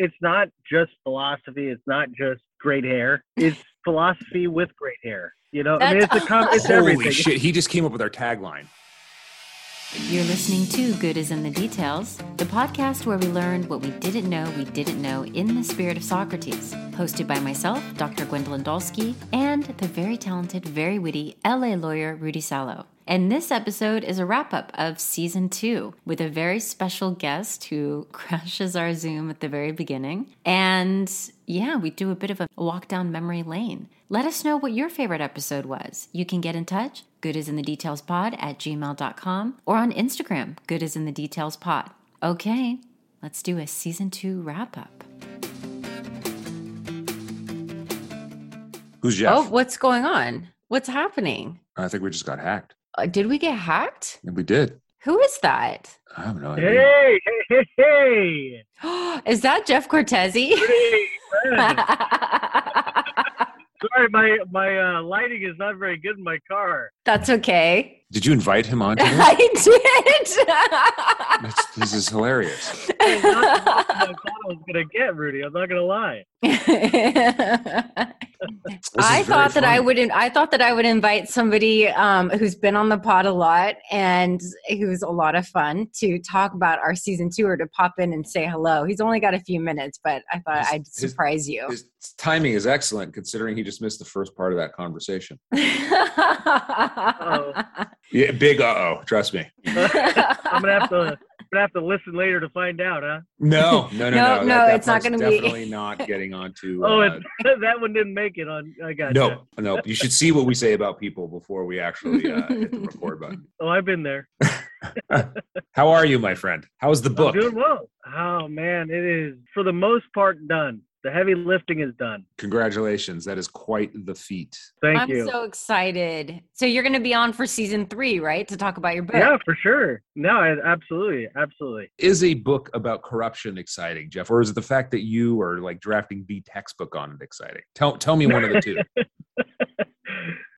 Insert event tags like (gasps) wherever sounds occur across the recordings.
it's not just philosophy. It's not just great hair. It's (laughs) philosophy with great hair. You know, I mean, it's a com- it's Holy everything. shit! He just came up with our tagline. You're listening to Good is in the Details, the podcast where we learned what we didn't know we didn't know in the spirit of Socrates. Hosted by myself, Dr. Gwendolyn Dolske, and the very talented, very witty LA lawyer Rudy Salo. And this episode is a wrap up of season two with a very special guest who (laughs) crashes our Zoom at the very beginning. And yeah, we do a bit of a walk down memory lane. Let us know what your favorite episode was. You can get in touch, good is in the details pod at gmail.com or on Instagram, good is in the details pod. Okay, let's do a season two wrap up. Who's Jeff? Oh, what's going on? What's happening? I think we just got hacked. Uh, did we get hacked? And we did. Who is that? I have no idea. Hey, hey, hey, hey! (gasps) is that Jeff Cortezi? Hey, (laughs) (laughs) Sorry, my my uh, lighting is not very good in my car. That's okay. Did you invite him on? To (laughs) this? I That's- this is hilarious. (laughs) Hey, not I was gonna get Rudy. I'm not gonna lie. (laughs) I thought that I would. in- I thought that I would invite somebody um, who's been on the pod a lot and who's a lot of fun to talk about our season two or to pop in and say hello. He's only got a few minutes, but I thought His- I'd his- surprise you. His timing is excellent considering he just missed the first part of that conversation. Yeah, big uh oh. Trust me. (laughs) I'm gonna have to I'm gonna have to listen later to find out, huh? No, no, (laughs) no, no. No, That- no, that it's not gonna be- Definitely not getting onto. (laughs) Oh, uh, it, that one didn't make it on. I got no, no. You should see what we say about people before we actually uh, hit the record button. Oh, I've been there. How are you, my friend? How's the book? I'm doing well. Oh man, it is for the most part done. The heavy lifting is done. Congratulations. That is quite the feat. Thank you. I'm so excited. So you're going to be on for season three, right? To talk about your book. yeah, for sure. No, absolutely, absolutely. Is a book about corruption exciting, Jeff, or is it the fact that you are like drafting the textbook on it exciting? Tell tell me one of the two. (laughs)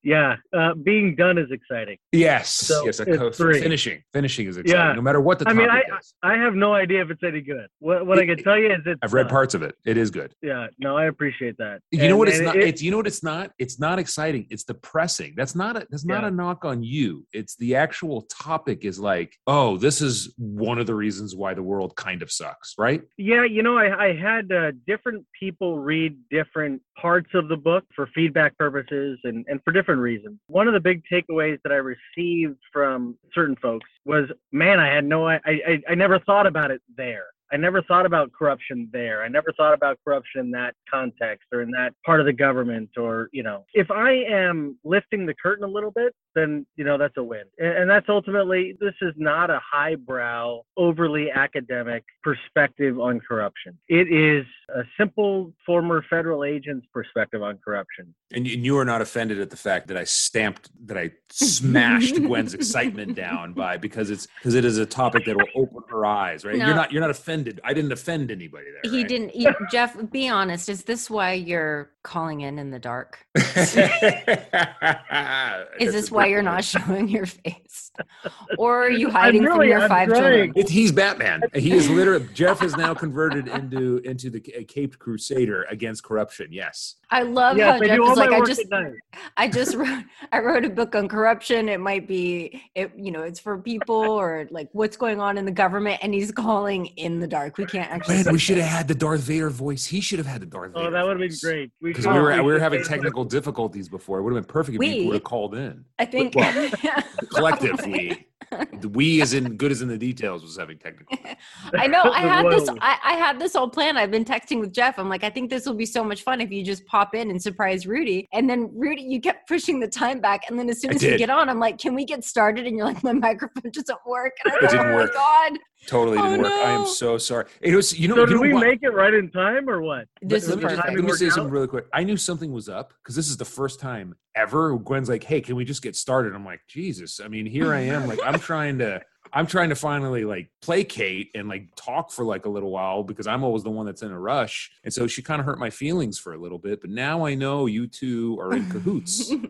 yeah, uh, being done is exciting. yes, So yes. A co- finishing, finishing is exciting, Yeah. no matter what the I mean, is. I have no idea if it's any good. What, what I can tell you is it's. I've read uh, parts of it. It is good. Yeah, no, I appreciate that. You know what? It's not. it- it's you know what? It's not. It's not exciting. It's depressing. That's not. A, that's not Yeah. a knock on you. It's the actual topic. Is like, oh, this is one of the reasons why the world kind of sucks, right? Yeah, you know, I, I had uh, different people read different parts of the book for feedback purposes and, and for different reasons. One of the big takeaways that I received from certain folks was, man, I had no, I, I, I never thought about it there. I never thought about corruption there. I never thought about corruption in that context or in that part of the government or, you know, if I am lifting the curtain a little bit, then, you know, that's a win. And, and that's ultimately, this is not a highbrow, overly academic perspective on corruption. It is a simple former federal agent's perspective on corruption. And you, and you are not offended at the fact that I stamped that I smashed Gwen's excitement (laughs) down by because it's because it is a topic that will open her eyes, right? No. You're not. You're not offended. I didn't offend anybody there. He right? didn't. You, (laughs) Jeff, be honest. Is this why you're calling in in the dark? (laughs) Is this why you're not showing your face, or are you hiding from your I'm five trying. children? It, he's Batman. He is literally Jeff is now converted into into the a caped crusader against corruption. Yes. I love yes, how I Jeff is like, I just. I just wrote, I wrote a book on corruption. It might be, it, you know, it's for people or like what's going on in the government, and he's calling in the dark. We can't actually. Man, we should have had the Darth Vader voice. He should have had the Darth Vader. Oh, that would have been great. Because should- we were we were having technical difficulties before. It would have been perfect if We? you would have called in. I think. Well, (laughs) The we as in good as in the details was having technical. (laughs) I know. I (laughs) had this. I, I had this whole plan. I've been texting with Jeff. I'm like, I think this will be so much fun if you just pop in and surprise Rudy. And then Rudy, you kept pushing the time back. And then as soon as we did. get on, I'm like, can we get started? And you're like, my microphone doesn't work. And I'm It like, didn't oh work. my god, Totally didn't Oh, work. I am so sorry. It was you know. So you did know we what? make it right in time or what? this let is me just, let me say out? something really quick. I knew something was up because this is the first time ever. Gwen's like, "Hey, can we just get started?" I'm like, "Jesus!" I mean, here I am. Like, I'm trying to, I'm trying to finally like placate and like talk for like a little while because I'm always the one that's in a rush, and so she kind of hurt my feelings for a little bit. But now I know you two are in cahoots. (laughs)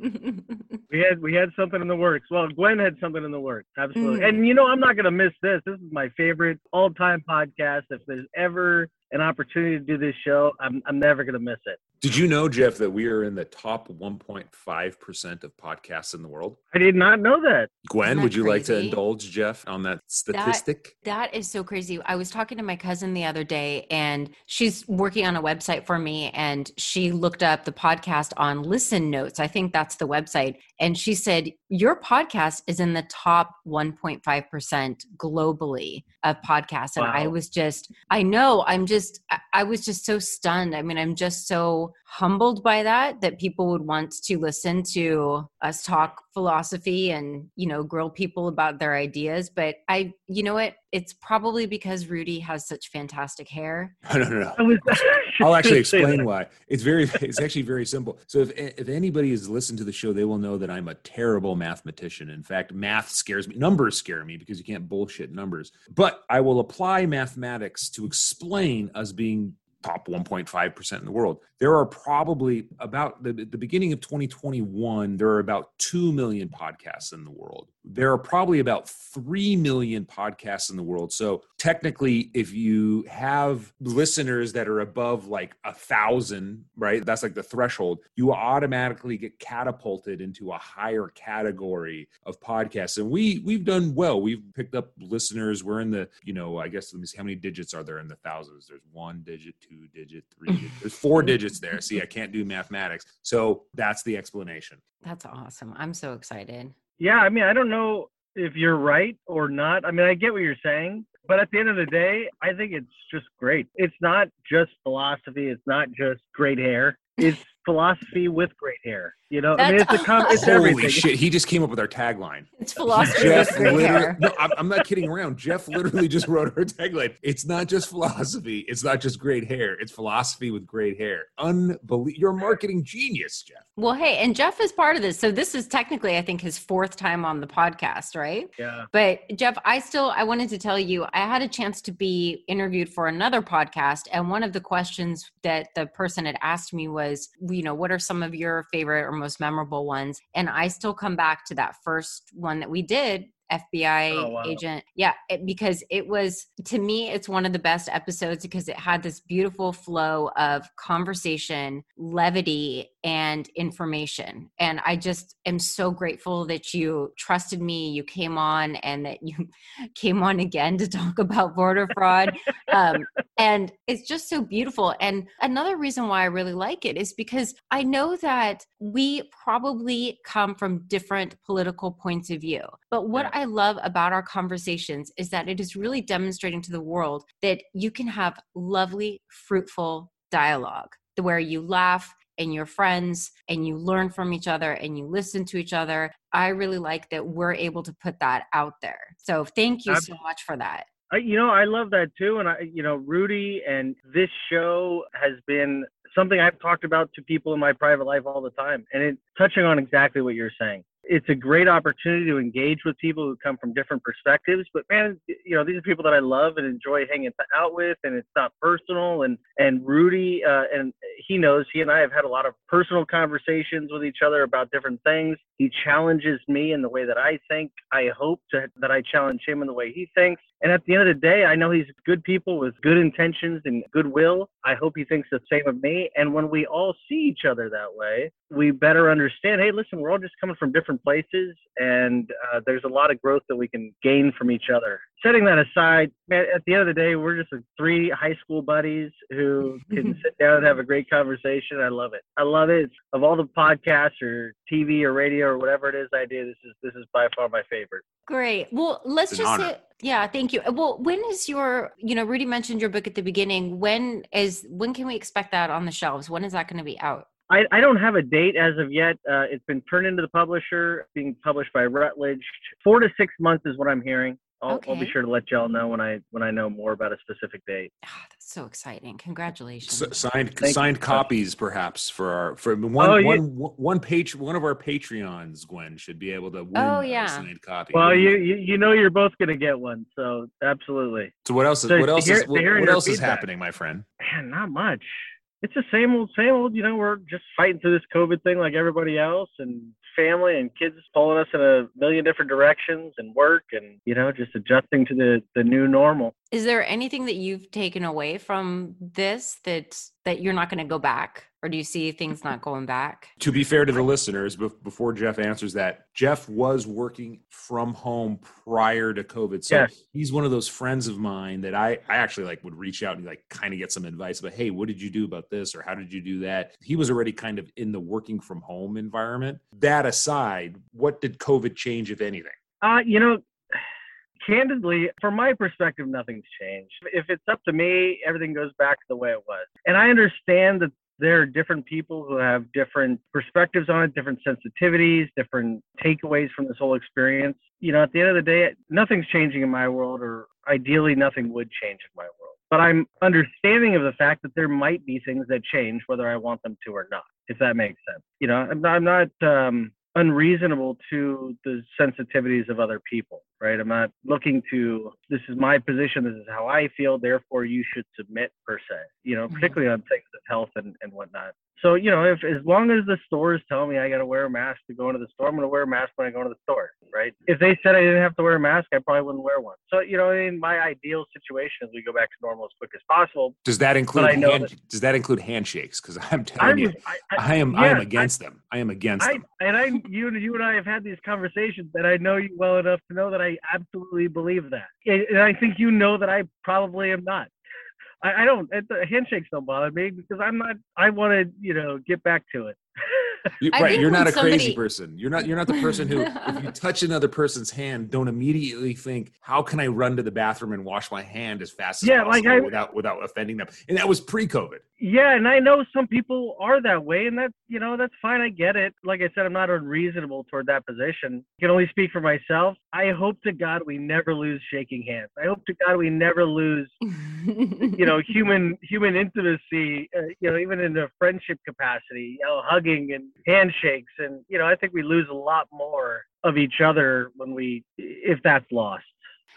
We had we had something in the works. Well, Gwen had something in the works, absolutely. Mm. And you know, I'm not gonna miss this. This is my favorite all-time podcast. If there's ever an opportunity to do this show, I'm I'm never gonna miss it. Did you know, Jeff, that we are in the top 1.5% of podcasts in the world? I did not know that. Gwen, that would you like to indulge Jeff on that statistic? That is so crazy. I was talking to my cousin the other day, and she's working on a website for me, and she looked up the podcast on Listen Notes. I think that's the website. And she said, Your podcast is in the top 1.5% globally of podcasts. And I was just, I know, I'm just, I- I was just so stunned. I mean, I'm just so humbled by that, that people would want to listen to us talk philosophy and, you know, grill people about their ideas. But I, you know what? It's probably because Rudy has such fantastic hair. No, no, no, no. I was, (laughs) I'll actually explain why. It's very, (laughs) it's actually very simple. So if if anybody has listened to the show, they will know that I'm a terrible mathematician. In fact, math scares me. Numbers scare me because you can't bullshit numbers. But I will apply mathematics to explain us being top 1.5% in the world. There are probably about the, the beginning of 2021, there are about 2 million podcasts in the world. There are probably about 3 million podcasts in the world. So technically, if you have listeners that are above like a thousand, right? That's like the threshold, you automatically get catapulted into a higher category of podcasts. And we we've done well. We've picked up listeners. We're in the, you know, I guess let me see how many digits are there in the thousands? There's one digit, two digit, three digit. There's four digits there. See, I can't do mathematics. So that's the explanation. That's awesome. I'm so excited. yeah, I mean, I don't know if you're right or not. I mean, I get what you're saying, but at the end of the day, I think it's just great. It's not just philosophy. It's not just great hair. It's philosophy with great hair. You know, I mean, it's a com- it's Holy everything. shit! He just came up with our tagline. It's philosophy Jeff with great literally, hair. no, I'm, I'm not kidding around. Jeff literally just wrote our tagline. It's not just philosophy. It's not just great hair. It's philosophy with great hair. Unbelievable. You're a marketing genius, Jeff. Well, hey, and Jeff is part of this. So this is technically, I think, his fourth time on the podcast, right? Yeah. But Jeff, I still I wanted to tell you I had a chance to be interviewed for another podcast and one of the questions that the person had asked me was, you know, what are some of your favorite or most memorable ones? And I still come back to that first one that we did FBI Oh, wow. agent. Yeah, it, because it was to me it's one of the best episodes because it had this beautiful flow of conversation, levity and information. And I just am so grateful that you trusted me, you came on and that you (laughs) came on again to talk about border fraud. um, (laughs) and it's just so beautiful. And another reason why I really like it is because I know that we probably come from different political points of view. But what Yeah. I love about our conversations is that it is really demonstrating to the world that you can have lovely, fruitful dialogue where you laugh and you're friends and you learn from each other and you listen to each other. I really like that we're able to put that out there. So thank you so much for that. I, you know, I love that too. And I, you know, Rudy and this show has been something I've talked about to people in my private life all the time. And it touching on exactly what you're saying. It's a great opportunity to engage with people who come from different perspectives. But man, you know, these are people that I love and enjoy hanging out with, and it's not personal. And and Rudy, uh, and he knows he and I have had a lot of personal conversations with each other about different things. He challenges me in the way that I think. I hope to, that I challenge him in the way he thinks. And at the end of the day, I know he's good people with good intentions and goodwill. I hope he thinks the same of me. And when we all see each other that way, we better understand hey, listen, we're all just coming from different places, and uh, there's a lot of growth that we can gain from each other. Setting that aside, man, at the end of the day, we're just like three high school buddies who can (laughs) sit down and have a great conversation. I love it. I love it. Of all the podcasts or TV or radio or whatever it is I do, this is this is by far my favorite. Great. Well, let's just honor. say, yeah, thank you. Well, when is your, you know, Rudy mentioned your book at the beginning. When is, when can we expect that on the shelves? When is that going to be out? I, I don't have a date as of yet. Uh, it's been turned into the publisher, being published by Routledge. Four to six months is what I'm hearing. I'll, I'll be sure to let y'all know when I when I know more about a specific date. Ah, that's so exciting. Congratulations. S- signed Thank signed you. copies, perhaps for our for one Oh, you- one one page one of our Patreons. Gwen should be able to win Oh, a yeah. signed copy. Well, you, you you know you're both gonna get one, so absolutely. So what else? Is, So what else hear- is what, what your else is happening, my friend? Man, not much. It's the same old, same old. You know, we're just fighting through this COVID thing like everybody else, and family and kids pulling us in a million different directions, and work, and you know, just adjusting to the the new normal. Is there anything that you've taken away from this that that you're not going to go back? Or do you see things not going back? To be fair to the listeners, before Jeff answers that, Jeff was working from home prior to COVID. So Yes. he's one of those friends of mine that I, I actually like would reach out and like kind of get some advice about, hey, what did you do about this? Or how did you do that? He was already kind of in the working from home environment. That aside, what did COVID change, if anything? Uh, you know, candidly, from my perspective, nothing's changed. If it's up to me, everything goes back to the way it was. And I understand that there are different people who have different perspectives on it, different sensitivities, different takeaways from this whole experience. You know, at the end of the day, nothing's changing in my world, or ideally, nothing would change in my world. But I'm understanding of the fact that there might be things that change, whether I want them to or not, if that makes sense. You know, I'm not, I'm not um, unreasonable to the sensitivities of other people, right? I'm not looking to, this is my position, this is how I feel, therefore you should submit per se, you know, Mhm. particularly on things of health and, and whatnot. So, you know, if as long as the stores tell me I got to wear a mask to go into the store, I'm going to wear a mask when I go into the store, right? If they said I didn't have to wear a mask, I probably wouldn't wear one. So, you know, in my ideal situation is we go back to normal as quick as possible. Does that include I hand, does that include handshakes? Because I'm (laughs) telling I you, I, I, I am I am yeah, against them. I am against I them. and I you and you and I have had these conversations and I know you well enough to know that I absolutely believe that. And I think you know that I probably am not. I, I don't it, the handshakes don't bother me because I'm not I want to, you know, get back to it. (laughs) You- right, you're not a crazy person. You're not. You're not the person who, if you (laughs) touch another person's hand, don't immediately think, "How can I run to the bathroom and wash my hand as fast as Yeah, like I- without without offending them?" And that was pre-COVID. yeah, and I know some people are that way and that's, you know, that's fine. I get it. Like I said, I'm not unreasonable toward that position. I can only speak for myself. I hope to God we never lose shaking hands. I hope to God we never lose you know (laughs) human human intimacy uh, you know even in a friendship capacity you know hugging and handshakes and you know i think we lose a lot more of each other when we if that's lost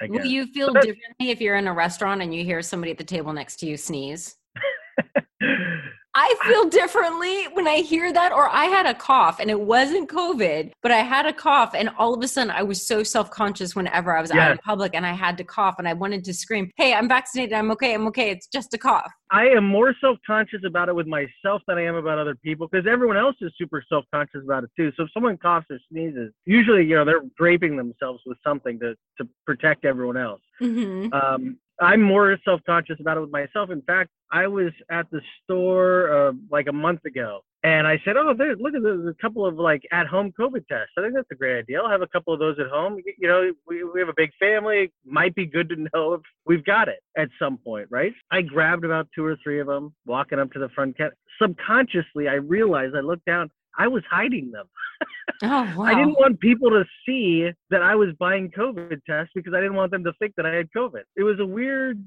i guess Will you feel differently if you're in a restaurant and you hear somebody at the table next to you sneeze? (laughs) I feel differently when I hear that, or I had a cough and it wasn't COVID, but I had a cough, and all of a sudden I was so self conscious whenever I was out in public and I had to cough and I wanted to scream, Hey, I'm vaccinated. I'm okay. I'm okay. It's just a cough. I am more self-conscious about it with myself than i am about other people because everyone else is super self-conscious about it too so if someone coughs or sneezes usually you know they're draping themselves with something to to protect everyone else Mm-hmm. um, I'm more self conscious about it with myself. In fact, I was at the store uh, like a month ago and I said, Oh, there, look at there's a couple of like at home COVID tests. I think that's a great idea. I'll have a couple of those at home. You know, we, we have a big family. Might be good to know if we've got it at some point, right? I grabbed about two or three of them walking up to the front. Ca- Subconsciously, I realized I looked down. I was hiding them. (laughs) Oh, wow. I didn't want people to see that I was buying COVID tests because I didn't want them to think that I had COVID. It was a weird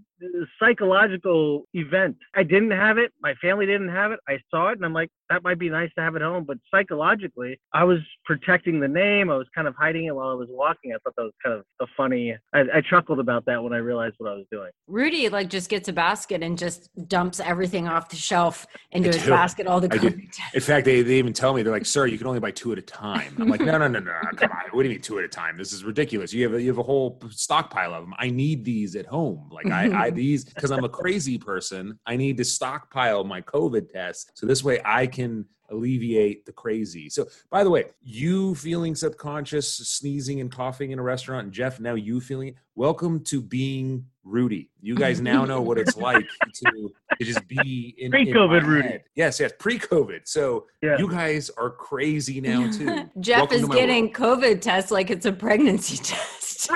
psychological event. I didn't have it. My family didn't have it. I saw it and I'm like, that might be nice to have at home. But psychologically, I was protecting the name. I was kind of hiding it while I was walking. I thought that was kind of a funny, I, I chuckled about that when I realized what I was doing. Rudy like just gets a basket and just dumps everything off the shelf into I his do. basket, all the I do. COVID tests. In fact, they, they even tell me they're like, "Sir, you can only buy two at a time." I'm like, "No, no, no, no, no, come on! What do you mean two at a time? This is ridiculous. You have a, you have a whole stockpile of them. I need these at home. Like I, (laughs) I these because I'm a crazy person. I need to stockpile my COVID tests so this way I can alleviate the crazy. So, by the way, you feeling subconscious, sneezing and coughing in a restaurant, and Jeff, now you feeling it. Welcome to being Rudy. You guys now know what it's like (laughs) to, to just be in in Pre-COVID my Rudy. head. Yes, yes, pre-COVID. So Yeah. you guys are crazy now too. (laughs) Jeff Welcome is to getting world. COVID tests like it's a pregnancy (laughs) test. (laughs)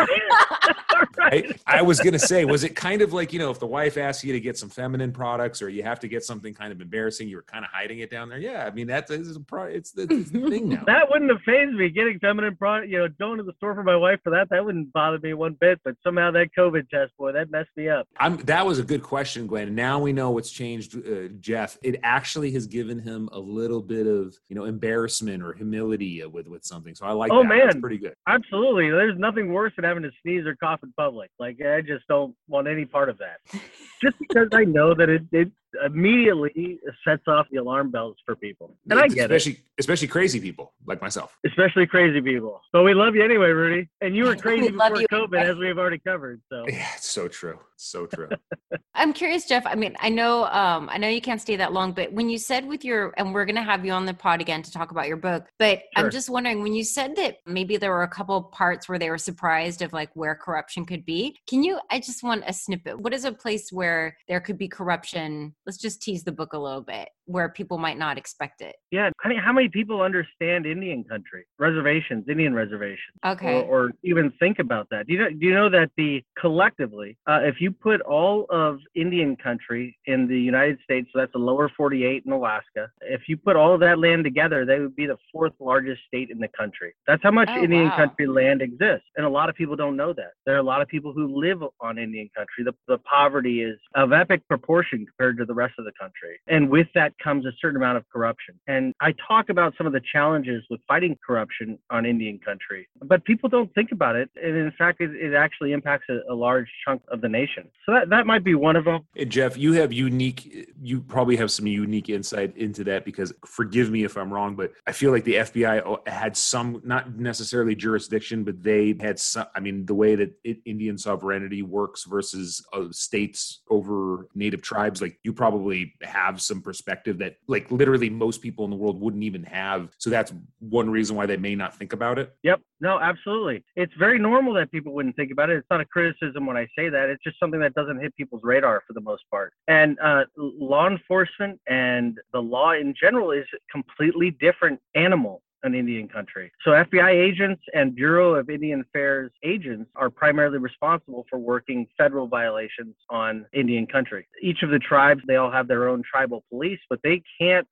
I, I was gonna say, was it kind of like you know, if the wife asks you to get some feminine products, or you have to get something kind of embarrassing, you were kind of hiding it down there? Yeah, I mean that's is a pro, it's the, it's the thing now. (laughs) That wouldn't have phased me. Getting feminine product, you know, going to the store for my wife for that, that wouldn't bother me one bit. But somehow that COVID test, boy, that messed me up. I'm, that was a good question, Gwen. Now we know what's changed, uh, Jeff. It actually has given him a little bit of you know embarrassment or humility with with something. So I like Oh, that. That's man. pretty good. Absolutely. There's nothing worse than having to sneeze or cough in public. Like I just don't want any part of that. (laughs) just because I know that it, it immediately sets off the alarm bells for people. And I get especially, it, Especially crazy people like myself. especially crazy people. But we love you anyway, Rudy. And you were (laughs) crazy We before you COVID, anyway. as we've already covered. So (laughs) Yeah, it's so true. It's so true. (laughs) I'm curious, Jeff. I mean, I know, um, I know you can't stay that long, but when you said with your, and we're going to have you on the pod again to talk about your book, but I'm just wondering when you said that maybe there were a couple parts where they were surprised of like where corruption could be. Can you? I just want a snippet. What is a place where there could be corruption? Let's just tease the book a little bit, where people might not expect it. yeah, I mean, how many people understand Indian country, reservations, Indian reservations? Okay. or, or even think about that. Do you know? Do you know that the collectively, uh, if you put all of Indian country in the United States, so that's the lower 48 and Alaska, if you put all of that land together, they would be the fourth largest state in the country. That's how much Oh, Indian wow. country land exists, and a lot of people don't know that. There are a lot of people who live on Indian country. The, the poverty is of epic proportion compared to the rest of the country, and with that comes a certain amount of corruption. And I talk about some of the challenges with fighting corruption on Indian country, but people don't think about it. And in fact, it, it actually impacts a, a large chunk of the nation. So that, that might be one of them. And Jeff, you have unique, you probably have some unique insight into that because forgive me if I'm wrong, but I feel like the FBI had some, not necessarily jurisdiction, but they had some, I mean, the way that Indian sovereignty works versus uh, states over native tribes, like you probably have some perspective that like literally most people in the world wouldn't even have. So that's one reason why they may not think about it. Yep. No, absolutely. It's very normal that people wouldn't think about it. It's not a criticism when I say that. It's just something that doesn't hit people's radar for the most part. And uh, law enforcement and the law in general is a completely different animal in Indian country. So FBI agents and Bureau of Indian Affairs agents are primarily responsible for working federal violations on Indian country. Each of the tribes, they all have their own tribal police, but they can't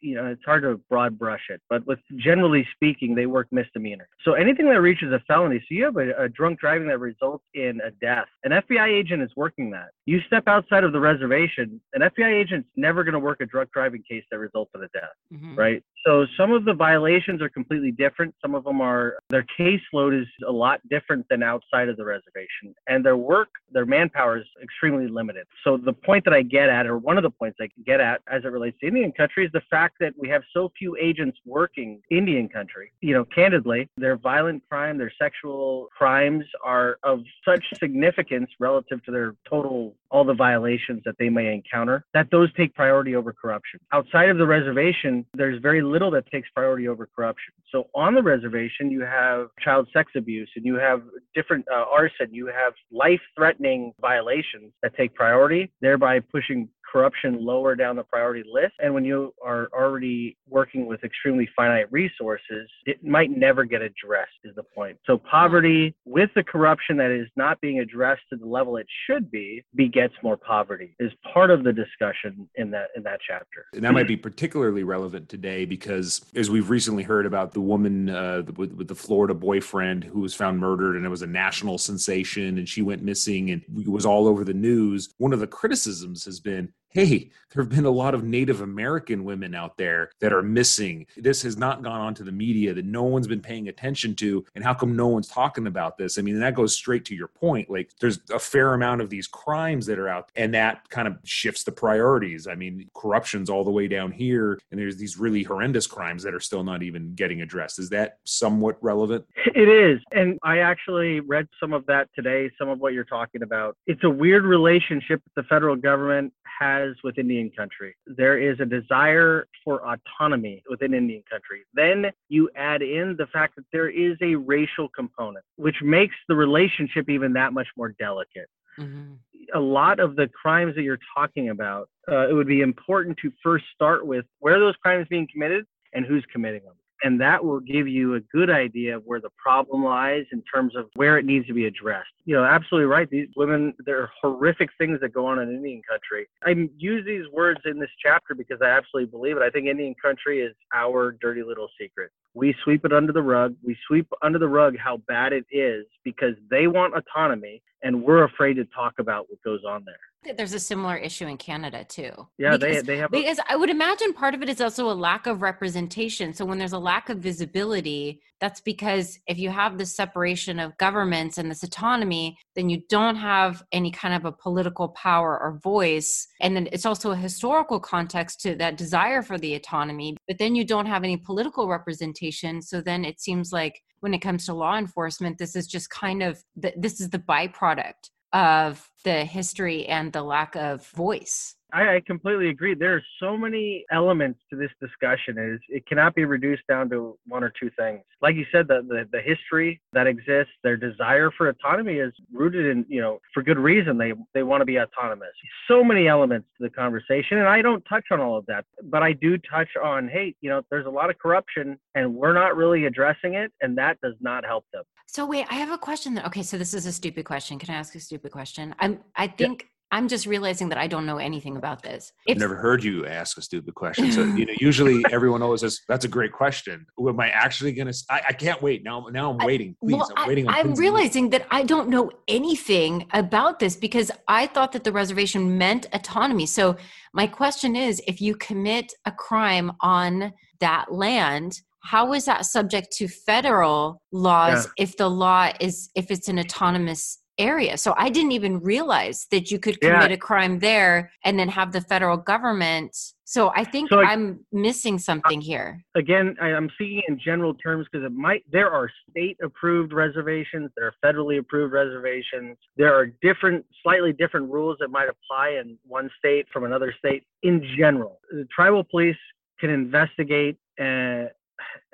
you know, it's hard to broad brush it, but with generally speaking, they work misdemeanor. So anything that reaches a felony, so you have a, a drunk driving that results in a death, an FBI agent is working that. You step outside of the reservation, an FBI agent's never going to work a drunk driving case that results in a death Mhm. right? So some of the violations are completely different. Some of them are their caseload is a lot different than outside of the reservation, and their work, their manpower is extremely limited. So the point that I get at, or one of the points I can get at, as it relates to Indian country, is the fact that we have so few agents working Indian country. You know, candidly, their violent crime, their sexual crimes are of such significance relative to their total all the violations that they may encounter that those take priority over corruption. Outside of the reservation, there's very little that takes priority over corruption. So on the reservation, you have child sex abuse and you have different uh, arson, you have life threatening violations that take priority, thereby pushing corruption lower down the priority list. And when you are already working with extremely finite resources, it might never get addressed, is the point. So poverty with the corruption that is not being addressed to the level it should be begets more poverty is part of the discussion in that in that chapter. And that might be particularly relevant today because, as we've recently heard about the woman uh, with, with the Florida boyfriend who was found murdered, and it was a national sensation, and she went missing, and was all over the news. One of the criticisms has been, "Hey, there have been a lot of Native American women out there that are missing. This has not gone onto the media that no one's been paying attention to, and how come no one's talking about this?" I mean, that goes straight to your point. Like, there's a fair amount of these crimes that are out, and that kind of shifts the priorities. I mean, corruption's all the way down here, and there's these really horrendous crimes that are still not even getting addressed. Is that somewhat relevant? It is. And I actually read some of that today, some of what you're talking about. It's a weird relationship that the federal government has with Indian country. There is a desire for autonomy within Indian country. Then you add in the fact that there is a racial component, which makes the relationship even that much more delicate. Mhm. a lot of the crimes that you're talking about, uh, it would be important to first start with where are those crimes being committed and who's committing them. And that will give you a good idea of where the problem lies in terms of where it needs to be addressed. You know, absolutely right. These women, there are horrific things that go on in Indian country. I use these words in this chapter because I absolutely believe it. I think Indian country is our dirty little secret. We sweep it under the rug. We sweep under the rug how bad it is because they want autonomy and we're afraid to talk about what goes on there. There's a similar issue in Canada too. Yeah, because, they they have. A, because I would imagine part of it is also a lack of representation. So when there's a lack of visibility, that's because if you have this separation of governments and this autonomy, then you don't have any kind of a political power or voice. And then it's also a historical context to that desire for the autonomy, but then you don't have any political representation. So then it seems like when it comes to law enforcement, this is just kind of the, this is the byproduct of the history and the lack of voice. I, I completely agree. There are so many elements to this discussion. It, is, it cannot be reduced down to one or two things. Like you said, the, the, the history that exists, their desire for autonomy is rooted in, you know, for good reason. They, they want to be autonomous. So many elements to the conversation. And I don't touch on all of that, but I do touch on, hey, you know, there's a lot of corruption and we're not really addressing it. And that does not help them. So wait, I have a question. okay, so this is a stupid question. Can I ask a stupid question? I'm. I think. I'm just realizing that I don't know anything about this. I've never heard you ask a stupid question. So you know, (laughs) usually everyone always says, "That's a great question." Am I actually going to? I can't wait now. Now I'm waiting. Please, well, I'm waiting. I, am realizing that I don't know anything about this because I thought that the reservation meant autonomy. So my question is, if you commit a crime on that land, how is that subject to federal laws yeah. if the law is if it's an autonomous area. So I didn't even realize that you could commit yeah. a crime there and then have the federal government. So I think so, I'm missing something here. Again, I'm speaking in general terms because it might there are state approved reservations, there are federally approved reservations. There are different slightly different rules that might apply in one state from another state in general. The tribal police can investigate uh,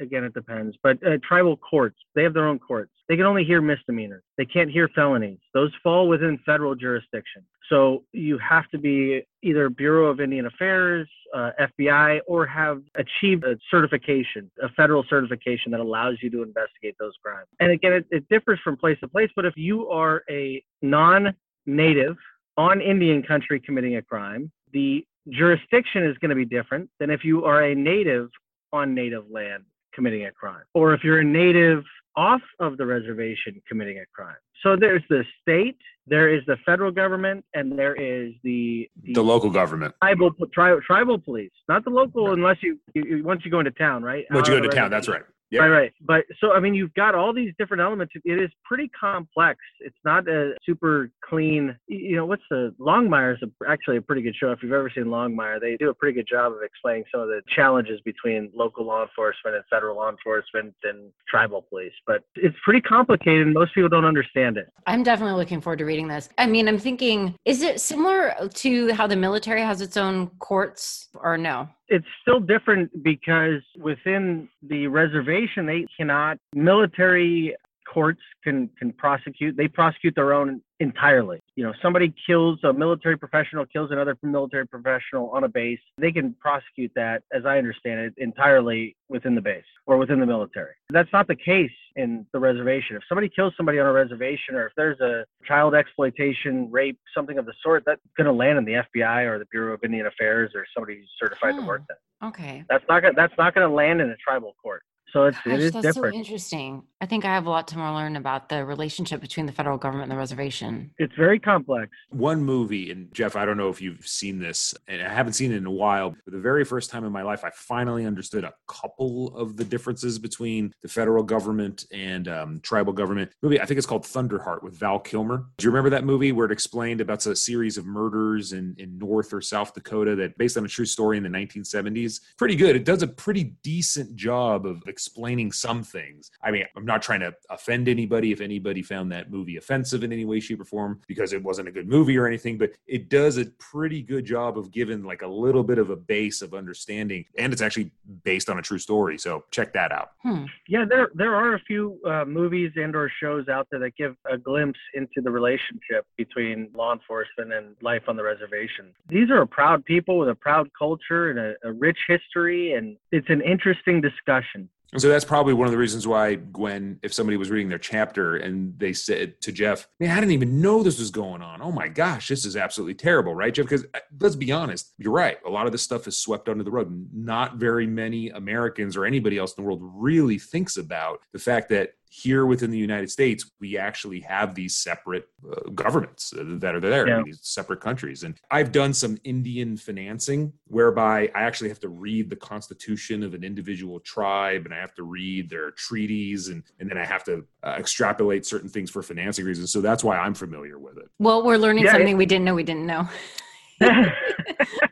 again, it depends. But uh, tribal courts, they have their own courts. They can only hear misdemeanors. They can't hear felonies. Those fall within federal jurisdiction. So you have to be either Bureau of Indian Affairs, uh, FBI, or have achieved a certification, a federal certification that allows you to investigate those crimes. And again, it, it differs from place to place. But if you are a non-native on Indian country committing a crime, the jurisdiction is going to be different than if you are a native on native land committing a crime, or if you're a native off of the reservation committing a crime. So there's the state, there is the federal government, and there is the the, the local government, tribal tri- tribal police, not the local unless you, you once you go into town, right? Once you go into town, that's right. Yep. Right, right. But so I mean, you've got all these different elements. It is pretty complex. It's not a super clean. You know, what's the Longmire is actually a pretty good show. If you've ever seen Longmire, they do a pretty good job of explaining some of the challenges between local law enforcement and federal law enforcement and tribal police. But it's pretty complicated, and most people don't understand it. I'm definitely looking forward to reading this. I mean, I'm thinking, is it similar to how the military has its own courts, or no? It's still different because within the reservation they cannot military courts can can prosecute they prosecute their own entirely. You know somebody kills a military professional kills another military professional on a base they can prosecute that as i understand it entirely within the base or within the military. That's not the case in the reservation. If somebody kills somebody on a reservation or if there's a child exploitation rape something of the sort that's going to land in the fbi or the bureau of indian affairs or somebody who's certified to work hmm. that. okay. That's not gonna, that's not going to land in a tribal court so it's Gosh, it is that's different. so interesting. I think I have a lot to more learn about the relationship between the federal government and the reservation. It's very complex. One movie, and Jeff, I don't know if you've seen this, and I haven't seen it in a while. For the very first time in my life, I finally understood a couple of the differences between the federal government and um, tribal government. Movie, I think it's called Thunderheart with Val Kilmer. Do you remember that movie where it explained about a series of murders in, in North or South Dakota that based on a true story in the 1970s? Pretty good. It does a pretty decent job of explaining some things. I mean, I'm not trying to offend anybody if anybody found that movie offensive in any way, shape, or form because it wasn't a good movie or anything, but it does a pretty good job of giving like a little bit of a base of understanding. And it's actually based on a true story. So check that out. Hmm. Yeah, there there are a few uh, movies and or shows out there that give a glimpse into the relationship between law enforcement and life on the reservation. These are proud people with a proud culture and a, a rich history, and it's an interesting discussion. And so that's probably one of the reasons why Gwen, if somebody was reading their chapter and they said to Jeff, "Man, I didn't even know this was going on. Oh my gosh, this is absolutely terrible, right, Jeff?" Because uh, let's be honest, you're right. A lot of this stuff is swept under the rug. Not very many Americans or anybody else in the world really thinks about the fact that here within the United States, we actually have these separate uh, governments that are there, Yeah. these separate countries. And I've done some Indian financing whereby I actually have to read the constitution of an individual tribe and I have to read their treaties and, and then I have to uh, extrapolate certain things for financing reasons. So that's why I'm familiar with it. Well, we're learning Yeah, something we didn't know we didn't know. (laughs) (laughs)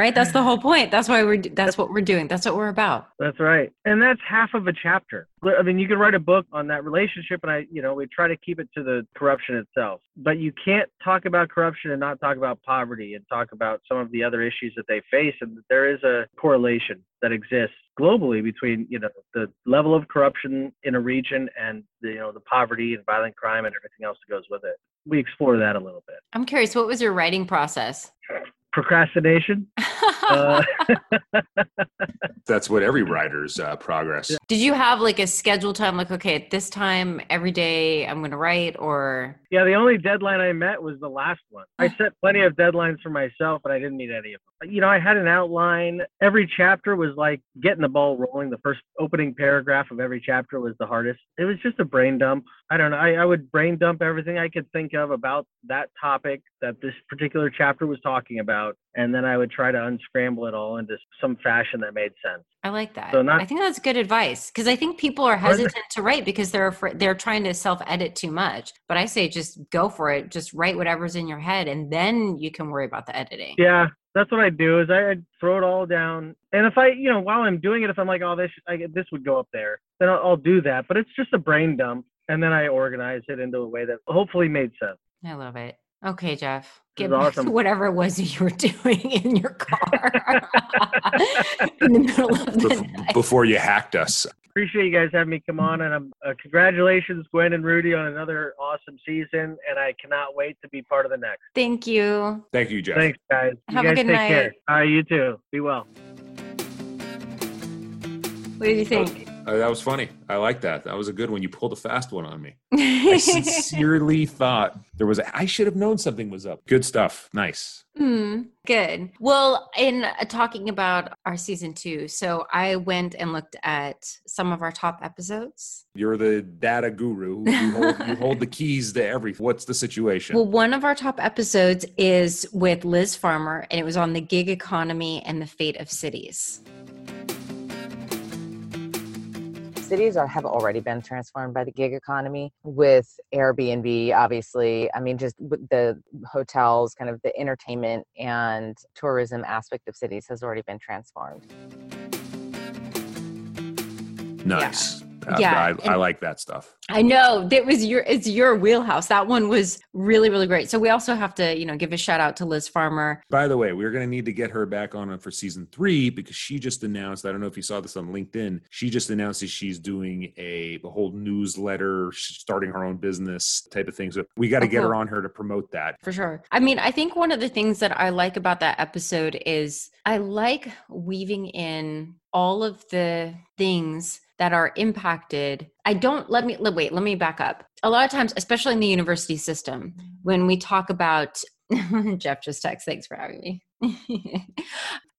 Right? That's the whole point. That's why we're that's what we're doing. That's what we're about. That's right. And that's half of a chapter. I mean, you can write a book on that relationship, and I, you know, we try to keep it to the corruption itself. But you can't talk about corruption and not talk about poverty and talk about some of the other issues that they face. And there is a correlation that exists globally between, you know, the level of corruption in a region and, the, you know, the poverty and violent crime and everything else that goes with it. We explore that a little bit. I'm curious, what was your writing process? Procrastination. (laughs) Uh, That's what every (laughs) writer's uh, progress. Did you have like a scheduled time like okay, at this time every day I'm going to write or Yeah, the only deadline I met was the last one. I set plenty of deadlines for myself, but I didn't meet any of them. You know, I had an outline. Every chapter was like getting the ball rolling. The first opening paragraph of every chapter was the hardest. It was just a brain dump. I don't know. I, I would brain dump everything I could think of about that topic that this particular chapter was talking about. And then I would try to unscramble it all into some fashion that made sense. I like that. So not- I think that's good advice because I think people are hesitant to write because they're afraid, they're trying to self-edit too much. But I say just go for it. Just write whatever's in your head and then you can worry about the editing. Yeah, that's what I do. Is I I'd throw it all down, and if I, you know, while I'm doing it, if I'm like, oh, this, I, this would go up there, then I'll, I'll do that. But it's just a brain dump, and then I organize it into a way that hopefully made sense. I love it. Okay, Jeff. This Get is back to whatever it was (laughs) you were doing in your car (laughs) in the middle of the Bef- night. before you hacked us. Appreciate you guys having me come on, and um, uh, congratulations, Gwen and Rudy, on another awesome season. And I cannot wait to be part of the next. Thank you. Thank you, Jeff. Thanks, guys. You Have a guys good take night. care. All right, you too. Be well. What do you think? Uh, that was funny. I like that. That was a good one. You pulled a fast one on me. (laughs) I sincerely thought there was a, I should have known something was up. Good stuff. Nice. Hmm, good. Well, in uh, talking about our season two, so I went and looked at some of our top episodes. You're the data guru. You hold, you hold the keys to everything. What's the situation? Well, one of our top episodes is with Liz Farmer, and it was on the gig economy and the fate of cities. Cities are have already been transformed by the gig economy with Airbnb obviously. I mean just with the hotels kind of the entertainment and tourism aspect of cities has already been transformed. Nice. Uh, Yeah, I, I like that stuff. I know that was your it's your wheelhouse. That one was really really great. So we also have to you know give a shout out to Liz Farmer. By the way, we're going to need to get her back on for season three because she just announced. I don't know if you saw this on LinkedIn. She just announced that she's doing a, a whole newsletter, starting her own business type of thing. So we got to Oh, get her on her to promote that. For sure. I mean, I think one of the things that I like about that episode is I like weaving in all of the things that are impacted. I don't let me wait, let me back up. A lot of times, especially in the university system, when we talk about (laughs) Jeff just text, thanks for having me. (laughs)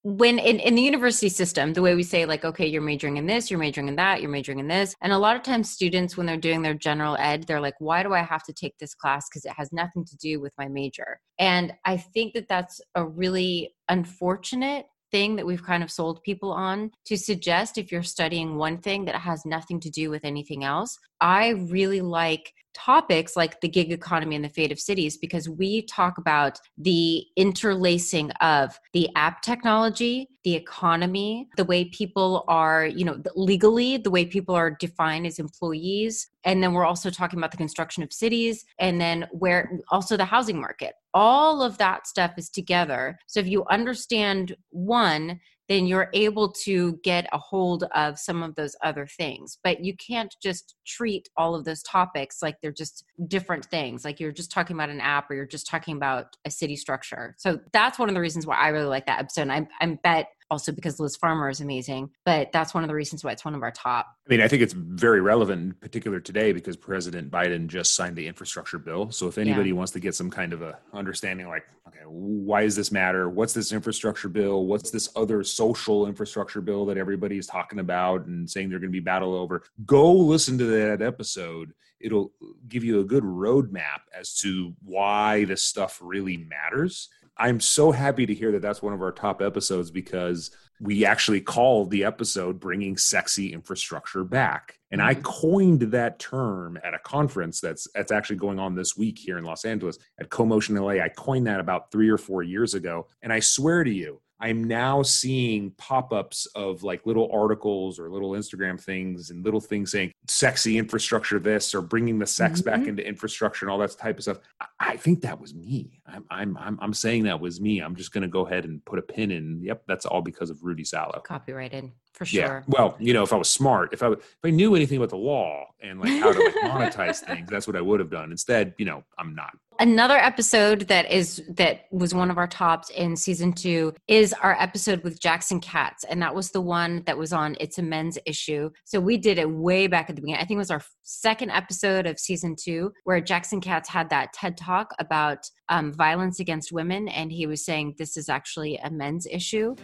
when in, in the university system, the way we say, like, okay, you're majoring in this, you're majoring in that, you're majoring in this. And a lot of times, students, when they're doing their general ed, they're like, why do I have to take this class? Because it has nothing to do with my major. And I think that that's a really unfortunate thing that we've kind of sold people on to suggest if you're studying one thing that has nothing to do with anything else. I really like topics like the gig economy and the fate of cities because we talk about the interlacing of the app technology the economy the way people are you know legally the way people are defined as employees. And then we're also talking about the construction of cities and then where also the housing market. All of that stuff is together. So if you understand one then you're able to get a hold of some of those other things. But you can't just treat all of those topics like they're just different things, like you're just talking about an app or you're just talking about a city structure. So that's one of the reasons why I really like that episode. And I, I bet also because Liz Farmer is amazing. But that's one of the reasons why it's one of our top. I mean, I think it's very relevant, in particular today, because President Biden just signed the infrastructure bill. So if anybody yeah. wants to get some kind of a understanding, like, okay, why does this matter? What's this infrastructure bill? What's this other social infrastructure bill that everybody is talking about and saying they're going to be battle over? Go listen to that episode it'll give you a good roadmap as to why this stuff really matters. I'm so happy to hear that that's one of our top episodes because we actually called the episode Bringing Sexy Infrastructure Back. And I mm-hmm. coined that term at a conference that's that's actually going on this week here in Los Angeles at CoMotion LA. I coined that about 3 or 4 years ago, and I swear to you, I'm now seeing pop-ups of like little articles or little Instagram things and little things saying sexy infrastructure this or bringing the sex mm-hmm. back into infrastructure and all that type of stuff. I think that was me. I'm I'm I'm, I'm saying that was me. I'm just going to go ahead and put a pin in. Yep, that's all because of Rudy Salo. Copyrighted for sure. Yeah. Well, you know, if I was smart, if I if I knew anything about the law and like how to like (laughs) monetize things, that's what I would have done. Instead, you know, I'm not. Another episode that is that was one of our tops in season two is our episode with Jackson Katz, and that was the one that was on It's a Men's Issue. So we did it way back at the beginning. I think it was our second episode of season two, where Jackson Katz had that TED talk about um, violence against women, and he was saying this is actually a men's issue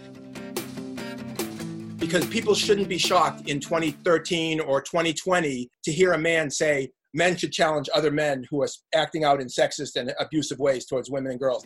because people shouldn't be shocked in 2013 or 2020 to hear a man say men should challenge other men who are acting out in sexist and abusive ways towards women and girls.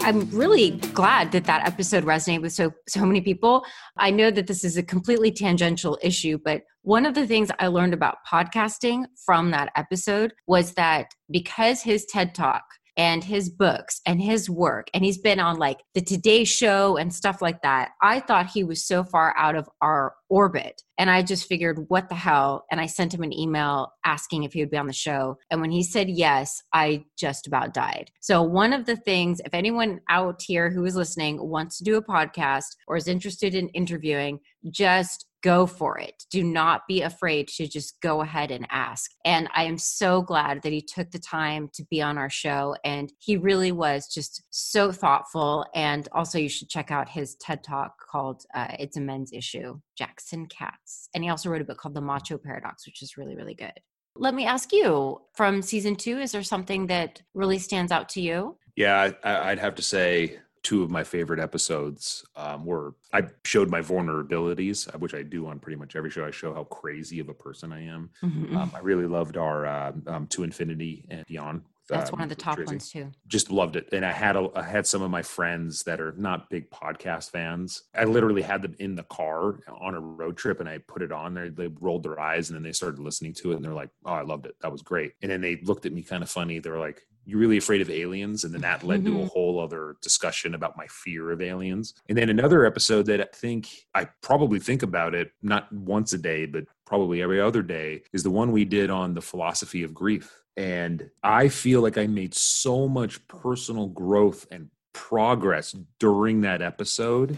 I'm really glad that that episode resonated with so so many people. I know that this is a completely tangential issue, but one of the things I learned about podcasting from that episode was that because his TED Talk and his books and his work and he's been on like the today show and stuff like that i thought he was so far out of our orbit and i just figured what the hell? And i sent him an email asking if he would be on the show and when he said yes i just about died. So one of the things if anyone out here who is listening wants to do a podcast or is interested in interviewing just go for it. Do not be afraid to just go ahead and ask. And I am so glad that he took the time to be on our show. And he really was just so thoughtful. And also, you should check out his TED Talk called uh, It's a Men's Issue, Jackson Katz. And he also wrote a book called The Macho Paradox, which is really, really good. Let me ask you from season two, is there something that really stands out to you? Yeah, I'd have to say two of my favorite episodes um, were I showed my vulnerabilities, uh, which I do on pretty much every show. I show how crazy of a person I am. Mm-hmm. Um, I really loved our uh, um, To Infinity and Beyond. That's um, one of the top Tracy. ones too. Just loved it, and I had a, I had some of my friends that are not big podcast fans. I literally had them in the car on a road trip, and I put it on there. They rolled their eyes, and then they started listening to it, and they're like, "Oh, I loved it. That was great." And then they looked at me kind of funny. They were like, you're really afraid of aliens and then that led mm-hmm. to a mm-hmm. whole other discussion about my fear of aliens and then another episode that i think i probably think about it not once a day but probably every other day is the one we did on the philosophy of grief and i feel like i made so much personal growth and progress during that episode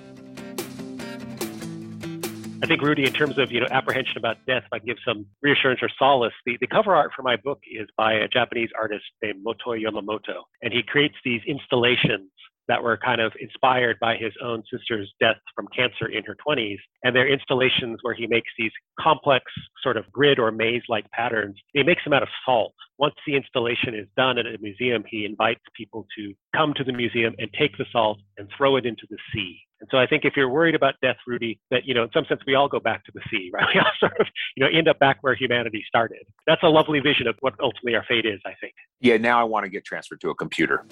I think Rudy, in terms of you know apprehension about death, if I can give some reassurance or solace, the, the cover art for my book is by a Japanese artist named Motoi Yamamoto, and he creates these installations that were kind of inspired by his own sister's death from cancer in her 20s. And they're installations where he makes these complex sort of grid or maze like patterns. He makes them out of salt. Once the installation is done at a museum, he invites people to come to the museum and take the salt and throw it into the sea. And so I think if you're worried about death, Rudy, that, you know, in some sense we all go back to the sea, (laughs) right? We all sort of, you know, end up back where humanity started. That's a lovely vision of what ultimately our fate is, I think. Yeah, now I want to get transferred to a computer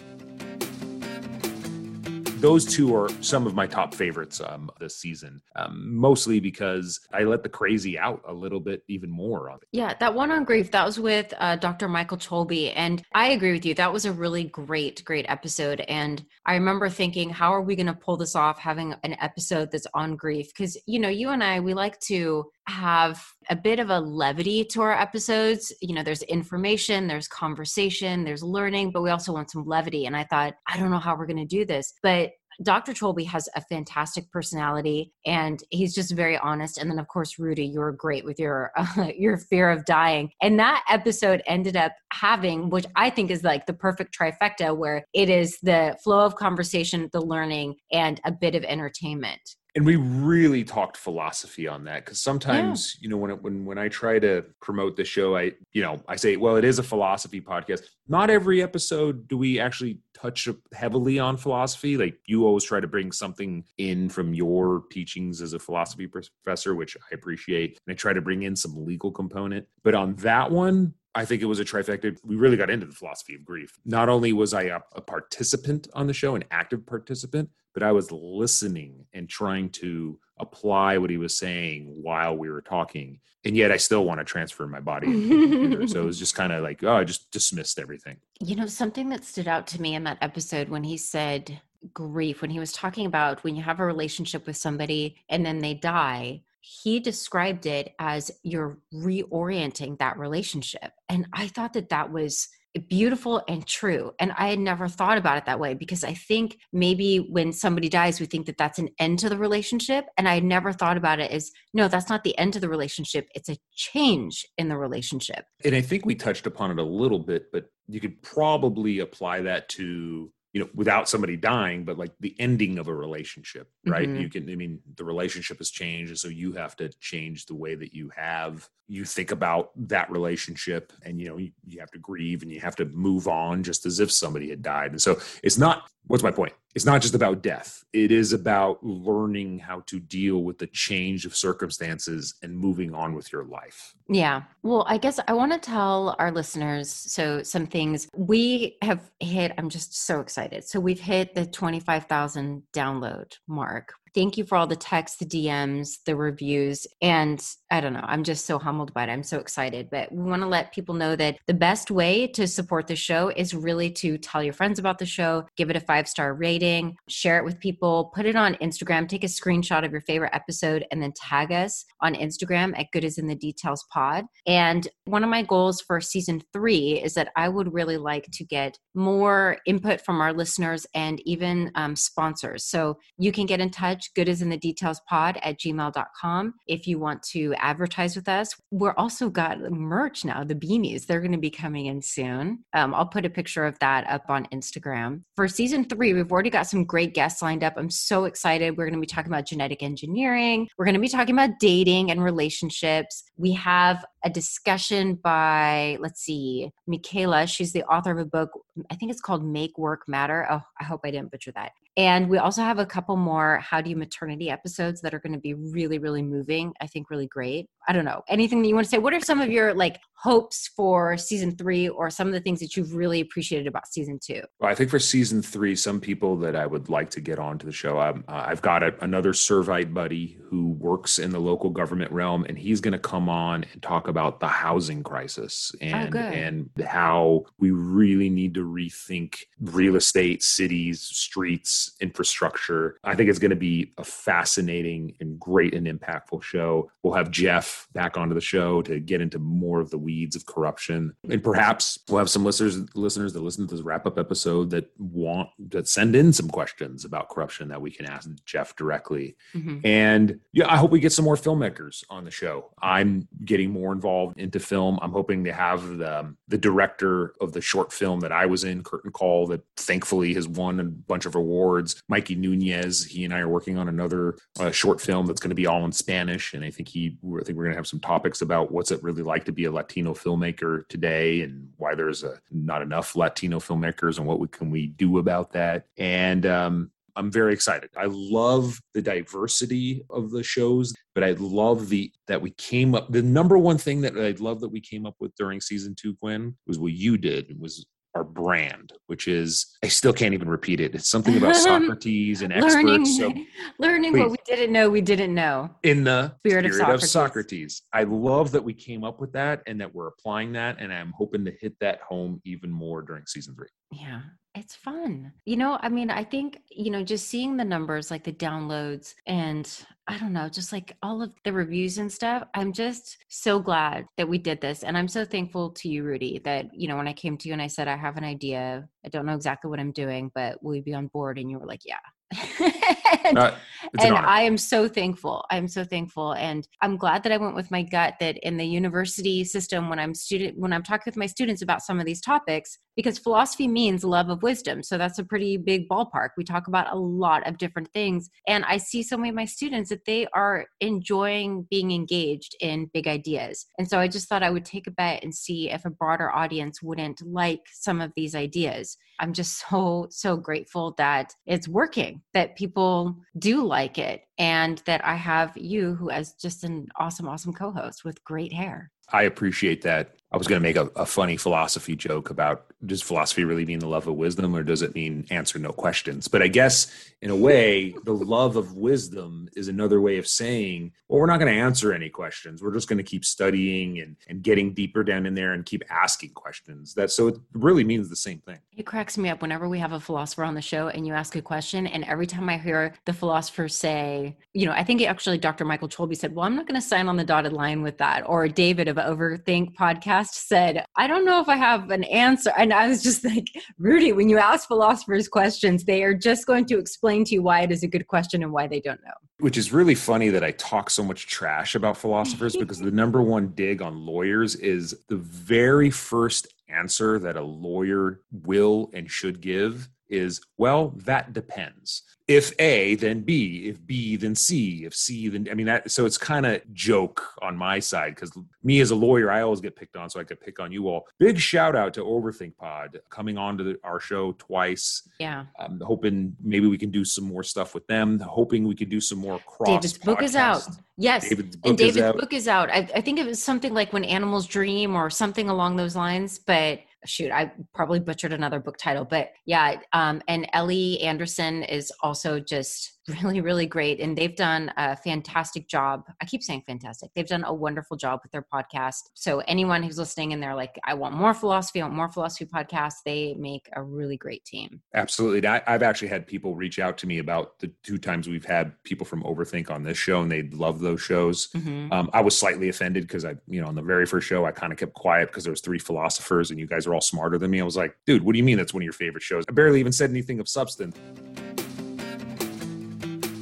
those two are some of my top favorites um, this season, um, mostly because I let the crazy out a little bit even more. On Yeah, that one on grief, that was with uh, Dr. Michael Cholbi. And I agree with you. That was a really great, great episode. And I remember thinking, how are we going to pull this off having an episode that's on grief? Because, you know, you and I, we like to have a bit of a levity to our episodes. You know, there's information, there's conversation, there's learning, but we also want some levity. And I thought, I don't know how we're going to do this. But Dr. Cholbi has a fantastic personality and he's just very honest. And then, of course, Rudy, you're great with your uh, (laughs) your fear of dying. And that episode ended up having, which I think is like the perfect trifecta, where it is the flow of conversation, the learning, and a bit of entertainment and we really talked philosophy on that because sometimes yeah. you know when it, when when I try to promote the show, I you know I say, well, it is a philosophy podcast. Not every episode do we actually touch heavily on philosophy. Like you always try to bring something in from your teachings as a philosophy professor, which I appreciate, and I try to bring in some legal component. But on that one, I think it was a trifecta. We really got into the philosophy of grief. Not only was I a, a, participant on the show, an active participant, but I was listening and trying to apply what he was saying while we were talking. And yet I still want to transfer my body. so it was just kind of like, oh, I just dismissed everything. You know, something that stood out to me in that episode when he said grief, when he was talking about when you have a relationship with somebody and then they die, he described it as you're reorienting that relationship. And I thought that that was beautiful and true. And I had never thought about it that way because I think maybe when somebody dies, we think that that's an end to the relationship. And I had never thought about it as no, that's not the end to the relationship. It's a change in the relationship. And I think we touched upon it a little bit, but you could probably apply that to you know without somebody dying but like the ending of a relationship right mm-hmm. you can i mean the relationship has changed and so you have to change the way that you have you think about that relationship and you know you, you have to grieve and you have to move on just as if somebody had died and so it's not what's my point? It's not just about death. It is about learning how to deal with the change of circumstances and moving on with your life. Yeah. Well i guess i want to tell our listeners so some things. We have hit i'm just so excited. So we've hit the 25000 download mark thank you for all the texts, the DMs, the reviews. And I don't know, I'm just so humbled by it. I'm so excited. But we want to let people know that the best way to support the show is really to tell your friends about the show, give it a five star rating, share it with people, put it on Instagram, take a screenshot of your favorite episode, and then tag us on Instagram at Good is in the Details Pod. And one of my goals for season three is that I would really like to get more input from our listeners and even um, sponsors. So you can get in touch good is in the details pod at gmail.com if you want to advertise with us. We're also got merch now, the beanies. They're going to be coming in soon. Um, I'll put a picture of that up on Instagram. For season three, we've already got some great guests lined up. I'm so excited. We're going to be talking about genetic engineering. We're going to be talking about dating and relationships. We have a discussion by, let's see, Michaela. She's the author of a book, I think it's called Make Work Matter. Oh, I hope I didn't butcher that. And we also have a couple more How Do You Maternity episodes that are going to be really, really moving. I think really great. I don't know. Anything that you want to say? What are some of your like hopes for season three or some of the things that you've really appreciated about season two? Well, I think for season three, some people that I would like to get onto the show. Um, uh, I've got a, another Servite buddy who works in the local government realm, and he's going to come on and talk about the housing crisis oh, and, oh, and how we really need to rethink real estate, cities, streets, infrastructure. I think it's going to be a fascinating and great and impactful show. We'll have Jeff back onto the show to get into more of the weeds of corruption. And perhaps we'll have some listeners listeners that listen to this wrap up episode that want that send in some questions about corruption that we can ask Jeff directly. Mm-hmm. And yeah, I hope we get some more filmmakers on the show. I'm getting more involved into film. I'm hoping to have the the director of the short film that I was in, Curtain Call, that thankfully has won a bunch of awards. Mikey Nunez, he and I are working on another uh, short film that's going to be all in Spanish, and I think he, I think we're going to have some topics about what's it really like to be a Latino filmmaker today and why there's a, not enough Latino filmmakers and what we, can we do about that. And um, I'm very excited. I love the diversity of the shows, but I love the that we came up. The number one thing that I love that we came up with during season two, Gwen, was what you did. It was our brand, which is I still can't even repeat it. It's something about (laughs) Socrates and experts. Learning, so (laughs) learning please. what we didn't know we didn't know. In the spirit, spirit of, Socrates. of, Socrates. I love that we came up with that and that we're applying that. And I'm hoping to hit that home even more during season three. Yeah. It's fun. You know, I mean, I think, you know, just seeing the numbers, like the downloads and I don't know, just like all of the reviews and stuff. I'm just so glad that we did this. And I'm so thankful to you, Rudy, that, you know, when I came to you and I said, I have an idea, I don't know exactly what I'm doing, but will you be on board? And you were like, yeah, (laughs) and, Uh, an and. I am so thankful. I'm so thankful, and I'm glad that I went with my gut. That in the university system, when I'm student, when I'm talking with my students about some of these topics, because philosophy means love of wisdom, so that's a pretty big ballpark. We talk about a lot of different things, and I see so many of my students that they are enjoying being engaged in big ideas, and so I just thought I would take a bet and see if a broader audience wouldn't like some of these ideas. I'm just (laughs) so so grateful that it's working, that people do like it, and that I have you who as just an awesome, awesome co-host with great hair. I appreciate that. I was going to make a, a funny philosophy joke about does philosophy really mean the love of wisdom or does it mean answer no questions? But I guess in a way, the love of wisdom is another way of saying, well, we're not going to answer any questions. We're just going to keep studying and, and getting deeper down in there and keep asking questions. That so it really means the same thing. It cracks me up whenever we have a philosopher on the show and you ask a question, and every time I hear the philosopher say, you know, I think actually Dr. Michael Cholbi said, Well, I'm not going to sign on the dotted line with that. Or David of Overthink podcast said, I don't know if I have an answer. And I was just like, Rudy, when you ask philosophers questions, they are just going to explain to you why it is a good question and why they don't know. Which is really funny that I talk so much trash about philosophers (laughs) because the number one dig on lawyers is the very first answer that a lawyer will and should give is, well, that depends. If A, then B. If B, then C. If C, then I mean that. So it's kind of joke on my side because me as a lawyer, I always get picked on, so I could pick on you all. Big shout out to Overthink Pod coming on to the, our show twice. Yeah. I'm hoping maybe we can do some more stuff with them. Hoping we could do some more cross. David's book is out. Yes. David's book and is David's out. book is out. I, I think it was something like When Animals Dream or something along those lines. But shoot, I probably butchered another book title. But yeah, um, and Ellie Anderson is also just really, really great. And they've done a fantastic job. I keep saying fantastic. They've done a wonderful job with their podcast. So anyone who's listening and they're like, I want more philosophy, I want more philosophy podcasts, they make a really great team. Absolutely. I, I've actually had people reach out to me about the two times we've had people from Overthink on this show, and they love those shows. Mhm. Um, I was slightly offended because I, you know, on the very first show, I kind of kept quiet because there was three philosophers, and you guys are all smarter than me. I was like, dude, what do you mean that's one of your favorite shows? I barely even said anything of substance.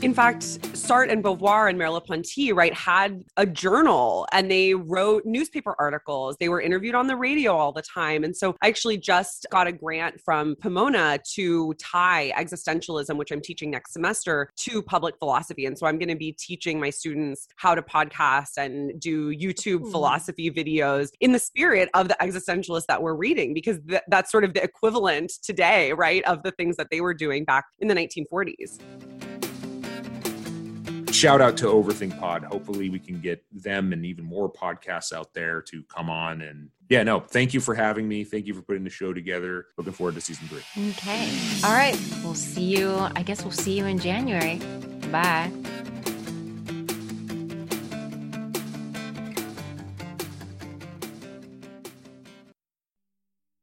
In fact, Sartre and Beauvoir and Merleau-Ponty, right, had a journal and they wrote newspaper articles. They were interviewed on the radio all the time. And so I actually just got a grant from Pomona to tie existentialism, which I'm teaching next semester, to public philosophy. And so I'm going to be teaching my students how to podcast and do YouTube Ooh. philosophy videos in the spirit of the existentialists that we're reading, because th- that's sort of the equivalent today, right, of the things that they were doing back in the 1940s. Shout out to Overthink Pod. Hopefully, we can get them and even more podcasts out there to come on. And yeah, no, thank you for having me. Thank you for putting the show together. Looking forward to season three. Okay. All right. We'll see you. I guess we'll see you in January. Bye.